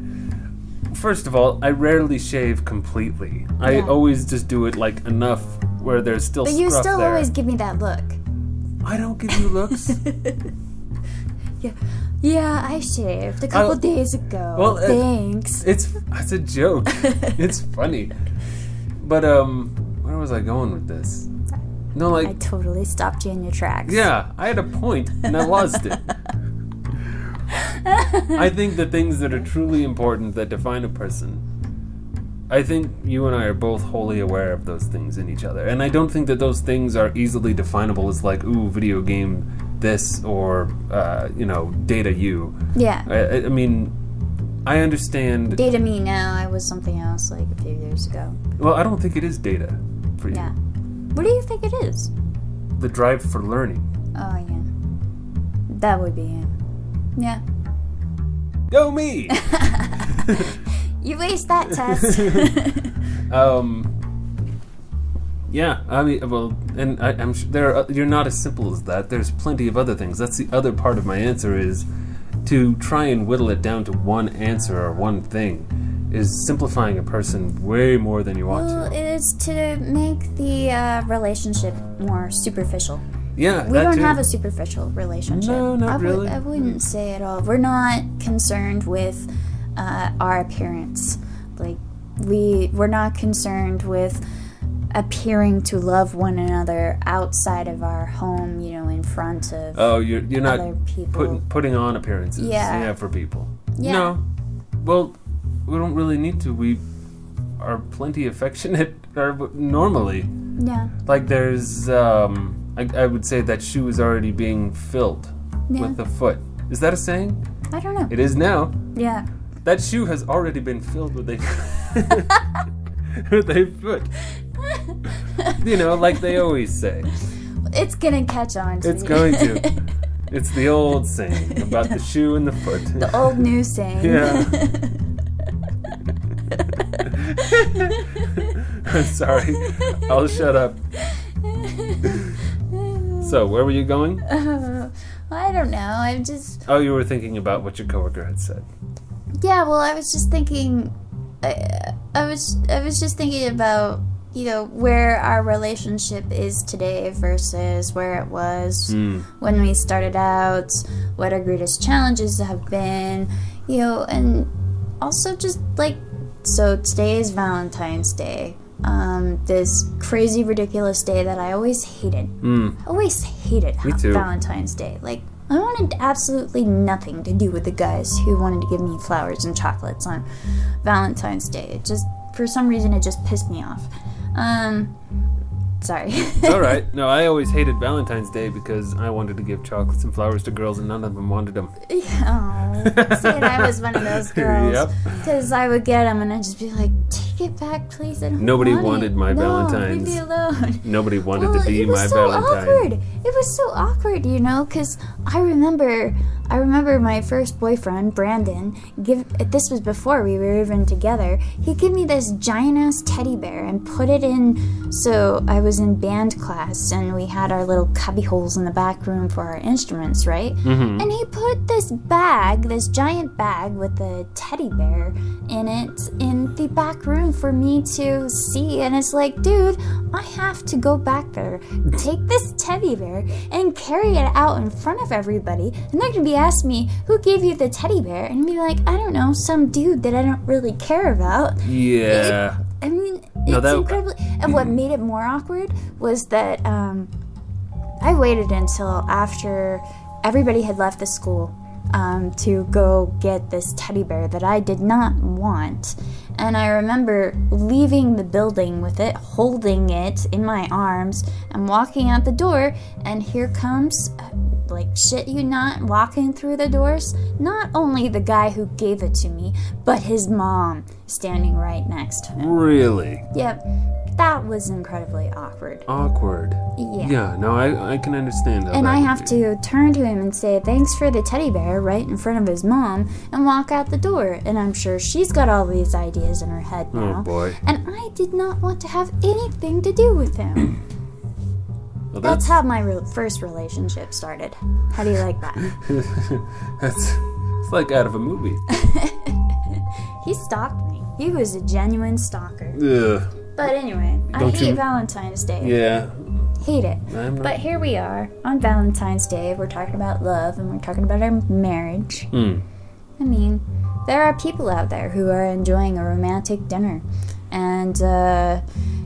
[SPEAKER 2] First of all, I rarely shave completely. I always just do it like enough where there's still
[SPEAKER 1] But you still
[SPEAKER 2] there.
[SPEAKER 1] always give me that look.
[SPEAKER 2] I don't give you looks.
[SPEAKER 1] Yeah, yeah, I shaved a couple days ago.
[SPEAKER 2] well,
[SPEAKER 1] Thanks.
[SPEAKER 2] it's it's a joke. it's funny. But um, where was I going with this? No, like
[SPEAKER 1] I totally stopped you in your tracks.
[SPEAKER 2] Yeah, I had a point and I lost it. I think the things that are truly important that define a person. I think you and I are both wholly aware of those things in each other. And I don't think that those things are easily definable as like, ooh, video game this or, uh, you know, data you.
[SPEAKER 1] Yeah.
[SPEAKER 2] I, I- I mean, I understand.
[SPEAKER 1] Data me now. I was something else like a few years ago.
[SPEAKER 2] Well, I don't think it is data for you.
[SPEAKER 1] Yeah. What do you think it is?
[SPEAKER 2] The drive for learning.
[SPEAKER 1] Oh yeah. That would be it. Yeah.
[SPEAKER 2] Go me!
[SPEAKER 1] You waste that test.
[SPEAKER 2] Um. Yeah, I mean, well, and I, I'm sure there. Are, you're not as simple as that. There's plenty of other things. That's the other part of my answer is to try and whittle it down to one answer or one thing is simplifying a person way more than you want
[SPEAKER 1] well,
[SPEAKER 2] to.
[SPEAKER 1] it's to make the uh, relationship more superficial.
[SPEAKER 2] Yeah,
[SPEAKER 1] We don't
[SPEAKER 2] too.
[SPEAKER 1] have a superficial relationship.
[SPEAKER 2] No, not
[SPEAKER 1] I
[SPEAKER 2] really.
[SPEAKER 1] I wouldn't say at all. We're not concerned with uh, our appearance. Like we, we're not concerned with appearing to love one another outside of our home. You know, in front of
[SPEAKER 2] Oh, you're you're not
[SPEAKER 1] other people.
[SPEAKER 2] putting putting on appearances.
[SPEAKER 1] Yeah.
[SPEAKER 2] for people.
[SPEAKER 1] Yeah.
[SPEAKER 2] No. Well, we don't really need to. We are plenty affectionate or normally.
[SPEAKER 1] yeah,
[SPEAKER 2] Like there's, um, I, I would say that shoe is already being filled
[SPEAKER 1] Yeah.
[SPEAKER 2] with the foot. Is that a saying?
[SPEAKER 1] I don't know.
[SPEAKER 2] It is now.
[SPEAKER 1] Yeah,
[SPEAKER 2] That shoe has already been filled with a with a foot. You know, like they always say.
[SPEAKER 1] it's gonna catch on. To
[SPEAKER 2] It's going to. It's the old saying about the shoe and the foot.
[SPEAKER 1] the old new saying.
[SPEAKER 2] Yeah. Sorry, I'll shut up. So, where were you going?
[SPEAKER 1] Uh, I don't know. I'm just
[SPEAKER 2] Oh, you were thinking about what your coworker had said.
[SPEAKER 1] Yeah, well, I was just thinking. I, I was I was just thinking about you know where our relationship is today versus where it was
[SPEAKER 2] Hmm.
[SPEAKER 1] when we started out. What our greatest challenges have been, you know, and also just like so today is Valentine's Day. Um, this crazy, ridiculous day that I always hated.
[SPEAKER 2] Mm.
[SPEAKER 1] Always hated
[SPEAKER 2] Me too.
[SPEAKER 1] Valentine's Day. Like, I wanted absolutely nothing to do with the guys who wanted to give me flowers and chocolates on Valentine's Day. It just, for some reason, it just pissed me off. Um, sorry.
[SPEAKER 2] It's all right. No, I always hated Valentine's Day because I wanted to give chocolates and flowers to girls, and none of them wanted them.
[SPEAKER 1] oh, see, and I was one of those girls.
[SPEAKER 2] Yep.
[SPEAKER 1] Because I would get them and I'd just be like, back, please. Don't
[SPEAKER 2] Nobody
[SPEAKER 1] want
[SPEAKER 2] wanted my
[SPEAKER 1] no,
[SPEAKER 2] Valentine's.
[SPEAKER 1] Leave me alone.
[SPEAKER 2] Nobody wanted
[SPEAKER 1] Well,
[SPEAKER 2] to be
[SPEAKER 1] it was
[SPEAKER 2] my
[SPEAKER 1] so
[SPEAKER 2] Valentine.
[SPEAKER 1] awkward. It was so awkward, you know, because I remember, I remember my first boyfriend, Brandon. Give this was before we were even together. He gave me this giant ass teddy bear and put it in. So I was in band class and we had our little cubby holes in the back room for our instruments, right?
[SPEAKER 2] Mm-hmm.
[SPEAKER 1] And he put this bag, this giant bag with the teddy bear in it, in the back room for me to see. And it's like, dude, I have to go back there, take this teddy bear, and carry it out in front of everybody. And they're gonna be asking me, who gave you the teddy bear? And be like, I don't know, some dude that I don't really care about.
[SPEAKER 2] Yeah.
[SPEAKER 1] I mean,
[SPEAKER 2] No,
[SPEAKER 1] it's
[SPEAKER 2] that-
[SPEAKER 1] incredibly. And what made it more awkward was that um, I waited until after everybody had left the school um, to go get this teddy bear that I did not want. And I remember leaving the building with it, holding it in my arms, and walking out the door. And here comes like, shit you not, walking through the doors. Not only the guy who gave it to me, but his mom standing right next to him.
[SPEAKER 2] Really
[SPEAKER 1] Yep, that was incredibly awkward.
[SPEAKER 2] awkward.
[SPEAKER 1] Yeah.
[SPEAKER 2] Yeah, no, I I can understand that.
[SPEAKER 1] And I have to turn to him and say thanks for the teddy bear right in front of his mom and walk out the door. And I'm sure she's got all these ideas in her head oh, now.
[SPEAKER 2] Oh boy.
[SPEAKER 1] And I did not want to have anything to do with him.
[SPEAKER 2] Well,
[SPEAKER 1] That's how my re- first relationship started. How do you like that?
[SPEAKER 2] That's it's like out of a movie.
[SPEAKER 1] he stalked me. He was a genuine stalker.
[SPEAKER 2] Ugh.
[SPEAKER 1] But anyway, I
[SPEAKER 2] Don't
[SPEAKER 1] hate
[SPEAKER 2] you-
[SPEAKER 1] Valentine's Day.
[SPEAKER 2] Yeah.
[SPEAKER 1] Hate it.
[SPEAKER 2] Not.
[SPEAKER 1] But here we are on Valentine's Day. We're talking about love and we're talking about our marriage.
[SPEAKER 2] Hmm.
[SPEAKER 1] I mean, there are people out there who are enjoying a romantic dinner and uh,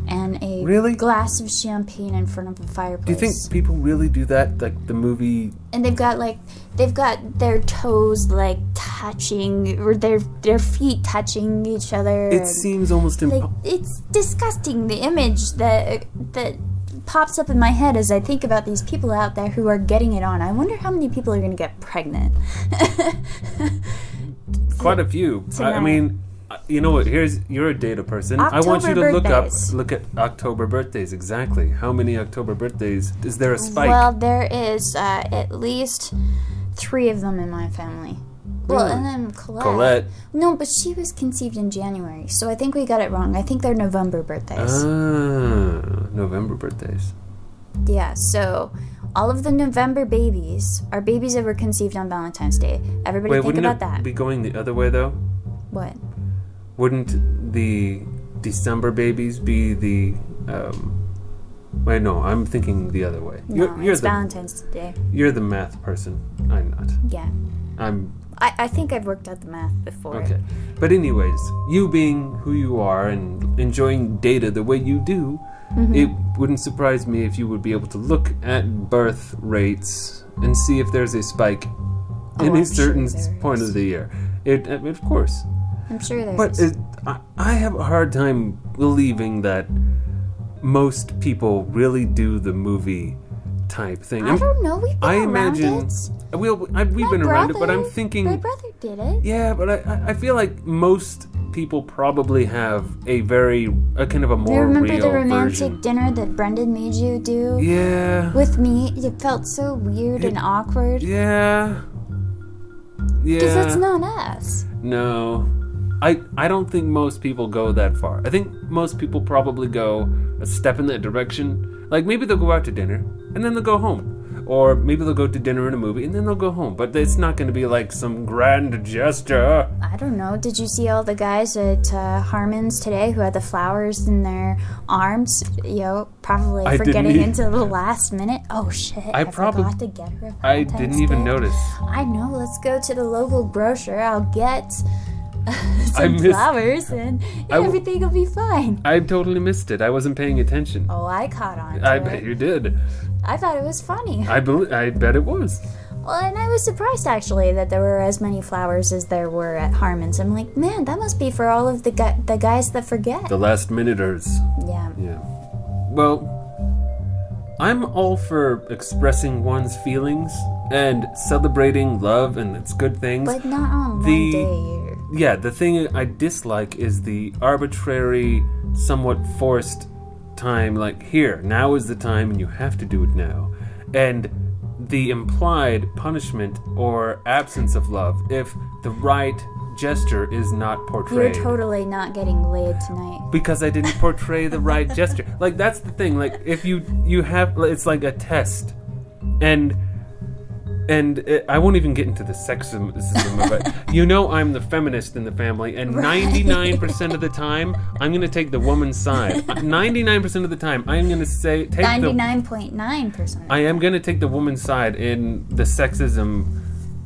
[SPEAKER 1] and a
[SPEAKER 2] Really?
[SPEAKER 1] glass of champagne in front of a fireplace.
[SPEAKER 2] Do you think people really do that? Like the movie?
[SPEAKER 1] and they've got like they've got their toes like touching or their their feet touching each other.
[SPEAKER 2] It seems almost
[SPEAKER 1] like
[SPEAKER 2] impossible.
[SPEAKER 1] it's disgusting the image that that pops up in my head as I think about these people out there who are getting it on. I wonder how many people are going to get pregnant.
[SPEAKER 2] Quite a few. I, I mean, you know what? Here's you're a data person. I want you to
[SPEAKER 1] October
[SPEAKER 2] look up, look at October birthdays exactly. How many October birthdays? Is there a spike?
[SPEAKER 1] Well, there is uh, at least three of them in my family. Well, and then Colette.
[SPEAKER 2] Colette.
[SPEAKER 1] No, but she was conceived in January, so I think we got it wrong. I think they're November birthdays.
[SPEAKER 2] Ah, November birthdays.
[SPEAKER 1] Yeah, so all of the November babies are babies that were conceived on Valentine's Day. Everybody
[SPEAKER 2] Wait,
[SPEAKER 1] think about that.
[SPEAKER 2] be going the other way though?
[SPEAKER 1] what?
[SPEAKER 2] Wouldn't the December babies be the? Um, wait, no, I'm thinking the other way.
[SPEAKER 1] No,
[SPEAKER 2] you're, you're
[SPEAKER 1] it's
[SPEAKER 2] the
[SPEAKER 1] Valentine's Day.
[SPEAKER 2] you're the math person. I'm not.
[SPEAKER 1] Yeah.
[SPEAKER 2] I'm
[SPEAKER 1] I, I think I've worked out the math before.
[SPEAKER 2] okay. But anyways, you being who you are and enjoying data the way you do,
[SPEAKER 1] Mm-hmm.
[SPEAKER 2] it wouldn't surprise me if you would be able to look at birth rates and see if there's a spike
[SPEAKER 1] Oh,
[SPEAKER 2] in
[SPEAKER 1] I'm
[SPEAKER 2] a certain
[SPEAKER 1] sure
[SPEAKER 2] point
[SPEAKER 1] is.
[SPEAKER 2] of the year. It, of course.
[SPEAKER 1] I'm sure there's.
[SPEAKER 2] But it, I, I have a hard time believing that most people really do the movie type thing.
[SPEAKER 1] I
[SPEAKER 2] I'm-
[SPEAKER 1] don't know. We've been
[SPEAKER 2] I
[SPEAKER 1] around
[SPEAKER 2] imagine.
[SPEAKER 1] it.
[SPEAKER 2] Well, I, we've
[SPEAKER 1] My
[SPEAKER 2] been around it, but I'm thinking.
[SPEAKER 1] My brother did it.
[SPEAKER 2] Yeah, but I, I- I feel like most people probably have a very a kind of a
[SPEAKER 1] Do
[SPEAKER 2] more
[SPEAKER 1] remember
[SPEAKER 2] real
[SPEAKER 1] the romantic
[SPEAKER 2] version.
[SPEAKER 1] dinner that Brendan made you do
[SPEAKER 2] Yeah.
[SPEAKER 1] with me? It felt so weird and awkward.
[SPEAKER 2] Yeah. Yeah.
[SPEAKER 1] Because that's not us.
[SPEAKER 2] No. I I don't think most people go that far. I think most people probably go a step in that direction. Like maybe they'll go out to dinner and then they'll go home. Or maybe they'll go to dinner and a movie and then they'll go home. But it's not going to be like some grand gesture.
[SPEAKER 1] I don't know. Did you see all the guys at uh, Harmon's today who had the flowers in their arms? You know, probably
[SPEAKER 2] I didn't
[SPEAKER 1] forgetting
[SPEAKER 2] e-
[SPEAKER 1] into the last minute. Oh shit!
[SPEAKER 2] I
[SPEAKER 1] I,
[SPEAKER 2] probably-
[SPEAKER 1] forgot to get her. a
[SPEAKER 2] I didn't even
[SPEAKER 1] Day.
[SPEAKER 2] notice.
[SPEAKER 1] I know. Let's go to the local grocer. I'll get
[SPEAKER 2] I
[SPEAKER 1] some
[SPEAKER 2] missed-
[SPEAKER 1] flowers, and
[SPEAKER 2] I w-
[SPEAKER 1] everything will be fine.
[SPEAKER 2] I totally missed it. I wasn't paying attention.
[SPEAKER 1] Oh, I caught on.
[SPEAKER 2] I
[SPEAKER 1] to
[SPEAKER 2] bet you did.
[SPEAKER 1] I thought it was funny.
[SPEAKER 2] I bel I bet it was.
[SPEAKER 1] Well, and I was surprised actually that there were as many flowers as there were at Harmon's. I'm like, man, that must be for all of the gu- the guys that forget.
[SPEAKER 2] The last minuters.
[SPEAKER 1] yeah.
[SPEAKER 2] Yeah. Well, I'm all for expressing one's feelings and celebrating love and its good things.
[SPEAKER 1] But not on
[SPEAKER 2] The-
[SPEAKER 1] one day.
[SPEAKER 2] Yeah, the thing I dislike is the arbitrary, somewhat forced time, like, here, now is the time and you have to do it now. And the implied punishment or absence of love if the right gesture is not portrayed.
[SPEAKER 1] You're totally not getting laid tonight.
[SPEAKER 2] because I didn't portray the right gesture. Like that's the thing. Like if you you have it's like a test, and and it, I won't even get into the sexism of it. You know, I'm the feminist in the family, and
[SPEAKER 1] Right.
[SPEAKER 2] 99% of the time, I'm gonna take the woman's side. 99% of the time, I'm gonna say take the.
[SPEAKER 1] Ninety-nine point nine percent.
[SPEAKER 2] I am gonna take the woman's side in the sexism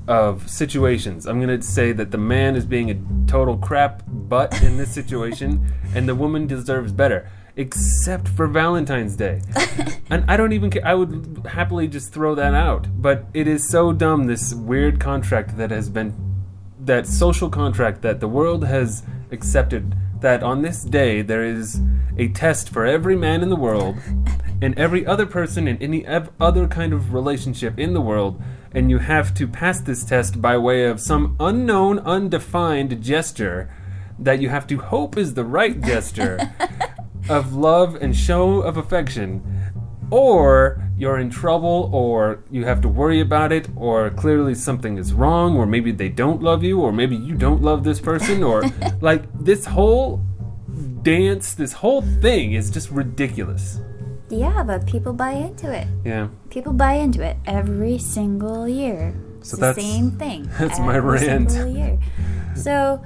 [SPEAKER 2] of situations. I'm gonna say that the man is being a total crap butt in this situation, and the woman deserves better. Except for Valentine's Day, and I don't even care. I would happily just throw that out. But it is so dumb. This weird contract that has been, that social contract that the world has accepted. That on this day there is a test for every man in the world, and every other person in any other kind of relationship in the world, and you have to pass this test by way of some unknown, undefined gesture that you have to hope is the right gesture of love and show of affection. Or you're in trouble, or you have to worry about it, or clearly something is wrong, or maybe they don't love you, or maybe you don't love this person, or like this whole dance, this whole thing is just ridiculous.
[SPEAKER 1] Yeah, but people buy into it.
[SPEAKER 2] Yeah.
[SPEAKER 1] People buy into it every single year. It's
[SPEAKER 2] So
[SPEAKER 1] the
[SPEAKER 2] that's-
[SPEAKER 1] same thing.
[SPEAKER 2] that's my rant.
[SPEAKER 1] single year. So,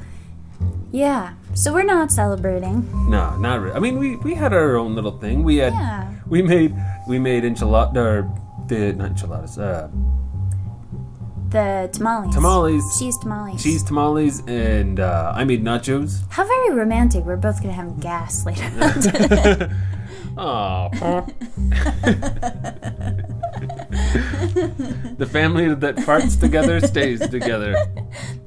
[SPEAKER 1] yeah. So we're not celebrating.
[SPEAKER 2] No, not really. I mean, we, we had our own little thing. We had
[SPEAKER 1] Yeah.
[SPEAKER 2] we made we made enchilada or the not enchiladas, uh,
[SPEAKER 1] The tamales.
[SPEAKER 2] tamales,
[SPEAKER 1] Cheese tamales.
[SPEAKER 2] cheese tamales, and uh, I made nachos.
[SPEAKER 1] How very romantic. We're both gonna have gas later on today.
[SPEAKER 2] Aw. the family that parts together stays together.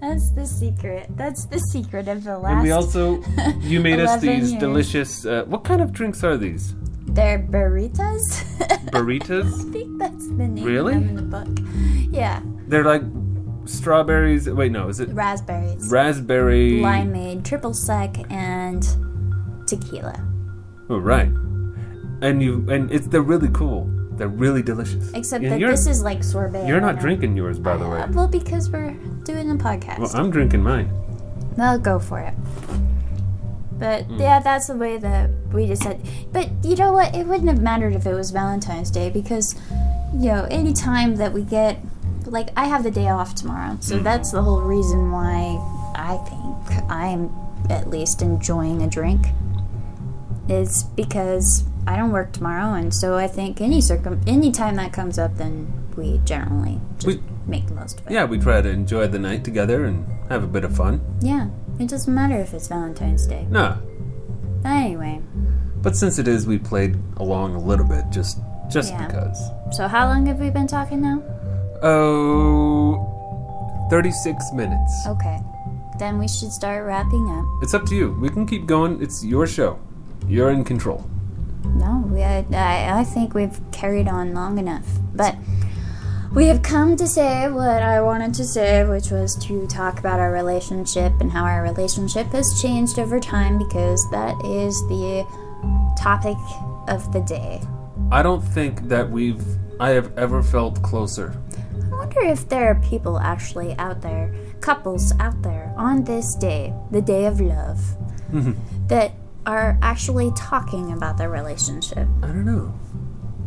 [SPEAKER 1] That's the secret. That's the secret of the last.
[SPEAKER 2] And we also, you made us these
[SPEAKER 1] years.
[SPEAKER 2] delicious. Uh, what kind of drinks are these?
[SPEAKER 1] They're burritas.
[SPEAKER 2] Burritas?
[SPEAKER 1] I think that's the name
[SPEAKER 2] Really?
[SPEAKER 1] of them in the book. Yeah,
[SPEAKER 2] They're like strawberries. Wait, no, is it
[SPEAKER 1] raspberries,
[SPEAKER 2] raspberry?
[SPEAKER 1] limeade, triple sec, and tequila.
[SPEAKER 2] Oh, right. And you and it's they're really cool. They're really delicious.
[SPEAKER 1] Except
[SPEAKER 2] And
[SPEAKER 1] that this is like sorbet.
[SPEAKER 2] You're not drinking yours, by the way.
[SPEAKER 1] Uh, well, because we're doing a podcast.
[SPEAKER 2] Well, I'm drinking mine.
[SPEAKER 1] Well, go for it. But
[SPEAKER 2] Hmm.
[SPEAKER 1] yeah, that's the way that we just said. But you know what? It wouldn't have mattered if it was Valentine's Day because, you know, any time that we get, like, I have the day off tomorrow, so that's the whole reason why I think I'm at least enjoying a drink. Is because I don't work tomorrow, and so I think any circum any time that comes up, then we generally just
[SPEAKER 2] We-
[SPEAKER 1] make the most of it.
[SPEAKER 2] Yeah, we try to enjoy the night together and have a bit of fun.
[SPEAKER 1] Yeah, it doesn't matter if it's Valentine's Day.
[SPEAKER 2] No.
[SPEAKER 1] Anyway,
[SPEAKER 2] but since it is, we played along a little bit, just just
[SPEAKER 1] Yeah.
[SPEAKER 2] because.
[SPEAKER 1] so how long have we been talking now?
[SPEAKER 2] Oh, 36 minutes.
[SPEAKER 1] Okay, then we should start wrapping up.
[SPEAKER 2] It's up to you. We can keep going. It's your show. You're in control.
[SPEAKER 1] No, we, I, I I think we've carried on long enough. But we have come to say what I wanted to say, which was to talk about our relationship and how our relationship has changed over time because that is the topic of the day.
[SPEAKER 2] I don't think that we've I have ever felt closer.
[SPEAKER 1] I wonder if there are people actually out there, couples out there, on this day, the day of love, mm-hmm. that are actually talking about their relationship.
[SPEAKER 2] I don't know.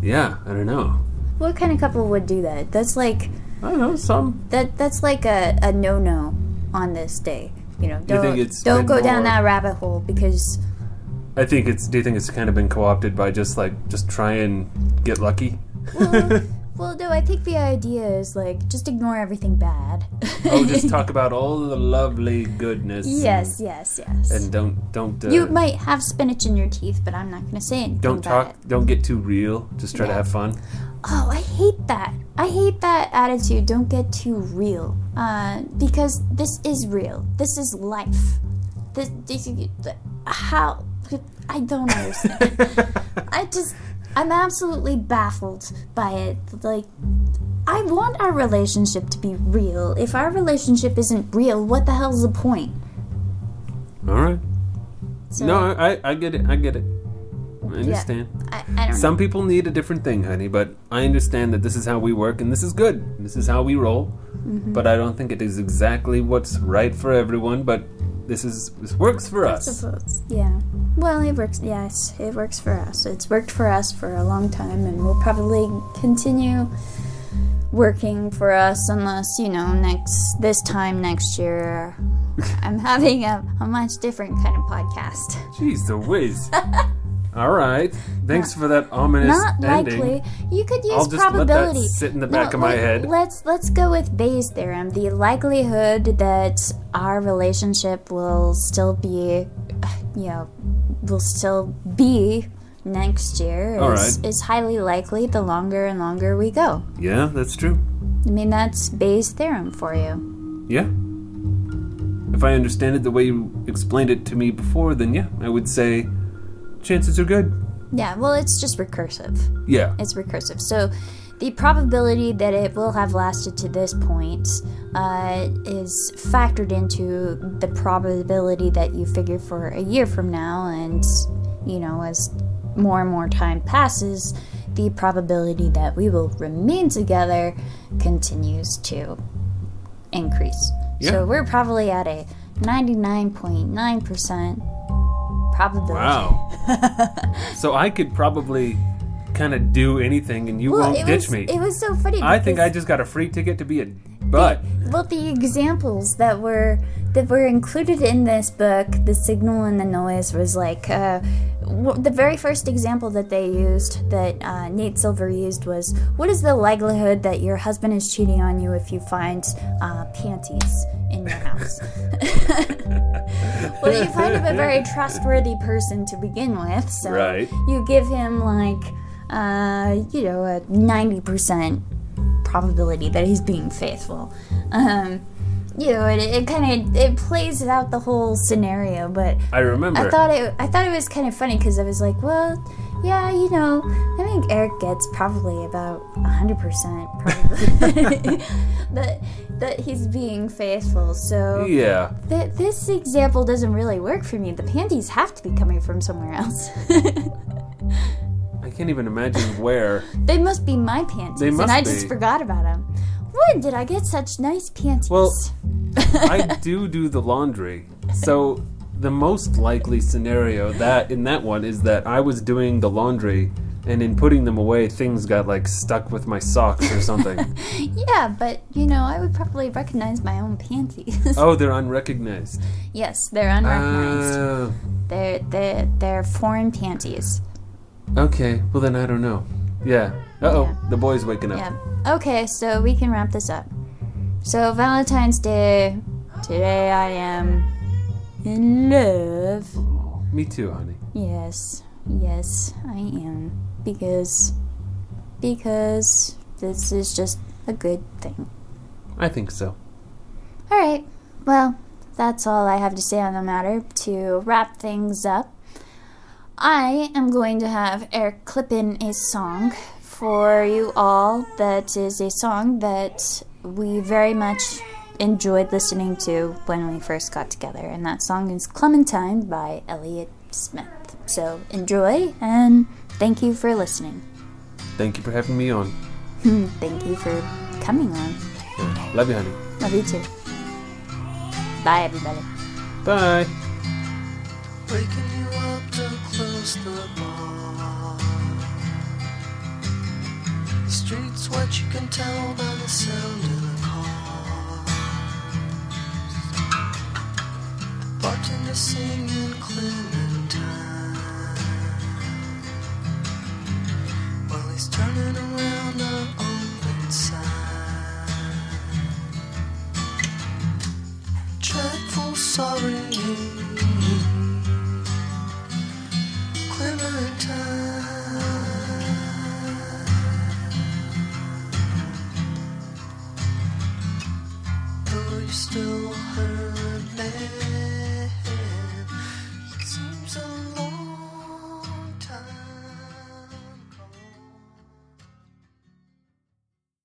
[SPEAKER 2] Yeah, I don't know.
[SPEAKER 1] What kind of couple would do that? That's like
[SPEAKER 2] I don't know. Some
[SPEAKER 1] that. That's like a, a no no on this day. You know, don't
[SPEAKER 2] it's
[SPEAKER 1] don't go down that rabbit hole because
[SPEAKER 2] I think it's. Do you think it's kind of been co-opted by just like just try and get lucky?
[SPEAKER 1] well, well, no. I think the idea is like just ignore everything bad.
[SPEAKER 2] oh, just talk about all the lovely goodness.
[SPEAKER 1] yes, yes, yes.
[SPEAKER 2] And, and don't don't uh,
[SPEAKER 1] you might have spinach in your teeth, but I'm not going to say anything
[SPEAKER 2] don't talk.
[SPEAKER 1] it.
[SPEAKER 2] Don't get too real. Just try to have fun.
[SPEAKER 1] Oh, I hate that. I hate that attitude. Don't get too real. Uh, because this is real. This is life. This, this how I don't understand. I just I'm absolutely baffled by it. Like I want our relationship to be real. If our relationship isn't real, what the hell's the point?
[SPEAKER 2] All right.
[SPEAKER 1] So,
[SPEAKER 2] no, I I get it. I get it. I understand.
[SPEAKER 1] I, I don't know.
[SPEAKER 2] Some people need a different thing, honey, but I understand that this is how we work and this is good. This is how we roll.
[SPEAKER 1] Mm-hmm.
[SPEAKER 2] But I don't think it is exactly what's right for everyone, but this is this works for us.
[SPEAKER 1] suppose. Yeah. Well, it works. Yes, it works for us. It's worked for us for a long time, and will probably continue working for us unless you know next this time next year. I'm having a, a much different kind of podcast.
[SPEAKER 2] Jeez, the whiz. All right. Thanks for that ominous
[SPEAKER 1] Not
[SPEAKER 2] ending.
[SPEAKER 1] likely. You could use
[SPEAKER 2] I'll just
[SPEAKER 1] probability.
[SPEAKER 2] let that sit in the back of my
[SPEAKER 1] let-
[SPEAKER 2] head.
[SPEAKER 1] Let's let's go with Bayes' theorem. The likelihood that our relationship will still be, you know, will still be next year is,
[SPEAKER 2] right.
[SPEAKER 1] is highly likely the longer and longer we go.
[SPEAKER 2] Yeah, that's true.
[SPEAKER 1] I mean, that's Bayes' theorem for you.
[SPEAKER 2] Yeah. If I understand it the way you explained it to me before, then yeah, I would say chances are good.
[SPEAKER 1] Yeah, well, it's just recursive.
[SPEAKER 2] Yeah.
[SPEAKER 1] It's recursive. So the probability that it will have lasted to this point uh, is factored into the probability that you figure for a year from now. And, you know, as more and more time passes, the probability that we will remain together continues to increase.
[SPEAKER 2] Yeah.
[SPEAKER 1] So we're probably at a 99.9% probability.
[SPEAKER 2] Wow. so I could probably kind of do anything and you
[SPEAKER 1] Well,
[SPEAKER 2] won't ditch
[SPEAKER 1] was,
[SPEAKER 2] me.
[SPEAKER 1] It was so funny.
[SPEAKER 2] I think I just got a free ticket to be a butt.
[SPEAKER 1] well, the examples that were that were included in this book, the signal and the noise, was like uh, the very first example that they used that uh, Nate Silver used was, "What is the likelihood that your husband is cheating on you if you find uh, panties in your house?" well, you find him a very trustworthy person to begin with, so
[SPEAKER 2] Right.
[SPEAKER 1] you give him like, uh, you know, a ninety percent probability that he's being faithful. Um, you know, it, it kind of it plays out the whole scenario, but
[SPEAKER 2] I remember.
[SPEAKER 1] I thought it I thought it was kind of funny because I was like, well, yeah, you know, I think Eric gets probably about hundred percent probably that that he's being faithful. So
[SPEAKER 2] yeah.
[SPEAKER 1] th- this example doesn't really work for me. The panties have to be coming from somewhere else.
[SPEAKER 2] I can't even imagine where.
[SPEAKER 1] They must be my panties,
[SPEAKER 2] They
[SPEAKER 1] and
[SPEAKER 2] must
[SPEAKER 1] I just forgot about them. When did I get such nice panties?
[SPEAKER 2] Well, I do do the laundry. So the most likely scenario that in that one is that I was doing the laundry and in putting them away things got like stuck with my socks or something.
[SPEAKER 1] yeah, but you know, I would probably recognize my own panties.
[SPEAKER 2] oh, they're unrecognized.
[SPEAKER 1] yes, they're unrecognized.
[SPEAKER 2] Uh,
[SPEAKER 1] they're they're they're foreign panties.
[SPEAKER 2] okay, well then I don't know. Yeah. Uh oh,
[SPEAKER 1] Yeah.
[SPEAKER 2] the boy's waking up.
[SPEAKER 1] Yeah. Okay, so we can wrap this up. So Valentine's Day, today I am in love.
[SPEAKER 2] Me too, honey.
[SPEAKER 1] Yes, yes, I am. Because, because this is just a good thing.
[SPEAKER 2] I think so.
[SPEAKER 1] Alright, well, that's all I have to say on the matter. To wrap things up, I am going to have Eric clip in a song for you all that is a song that we very much enjoyed listening to when we first got together, and that song is Clementine by Elliott Smith. So enjoy, and thank you for listening.
[SPEAKER 2] Thank you for having me on.
[SPEAKER 1] Hmm, thank you for coming on.
[SPEAKER 2] Yeah. Love you, honey.
[SPEAKER 1] Love you too. Bye, everybody.
[SPEAKER 2] Bye.
[SPEAKER 3] The streets what you can tell by the sound of the cars. The bartender singing Clementine. While he's turning around the open sign. Dreadful sorry. Clementine.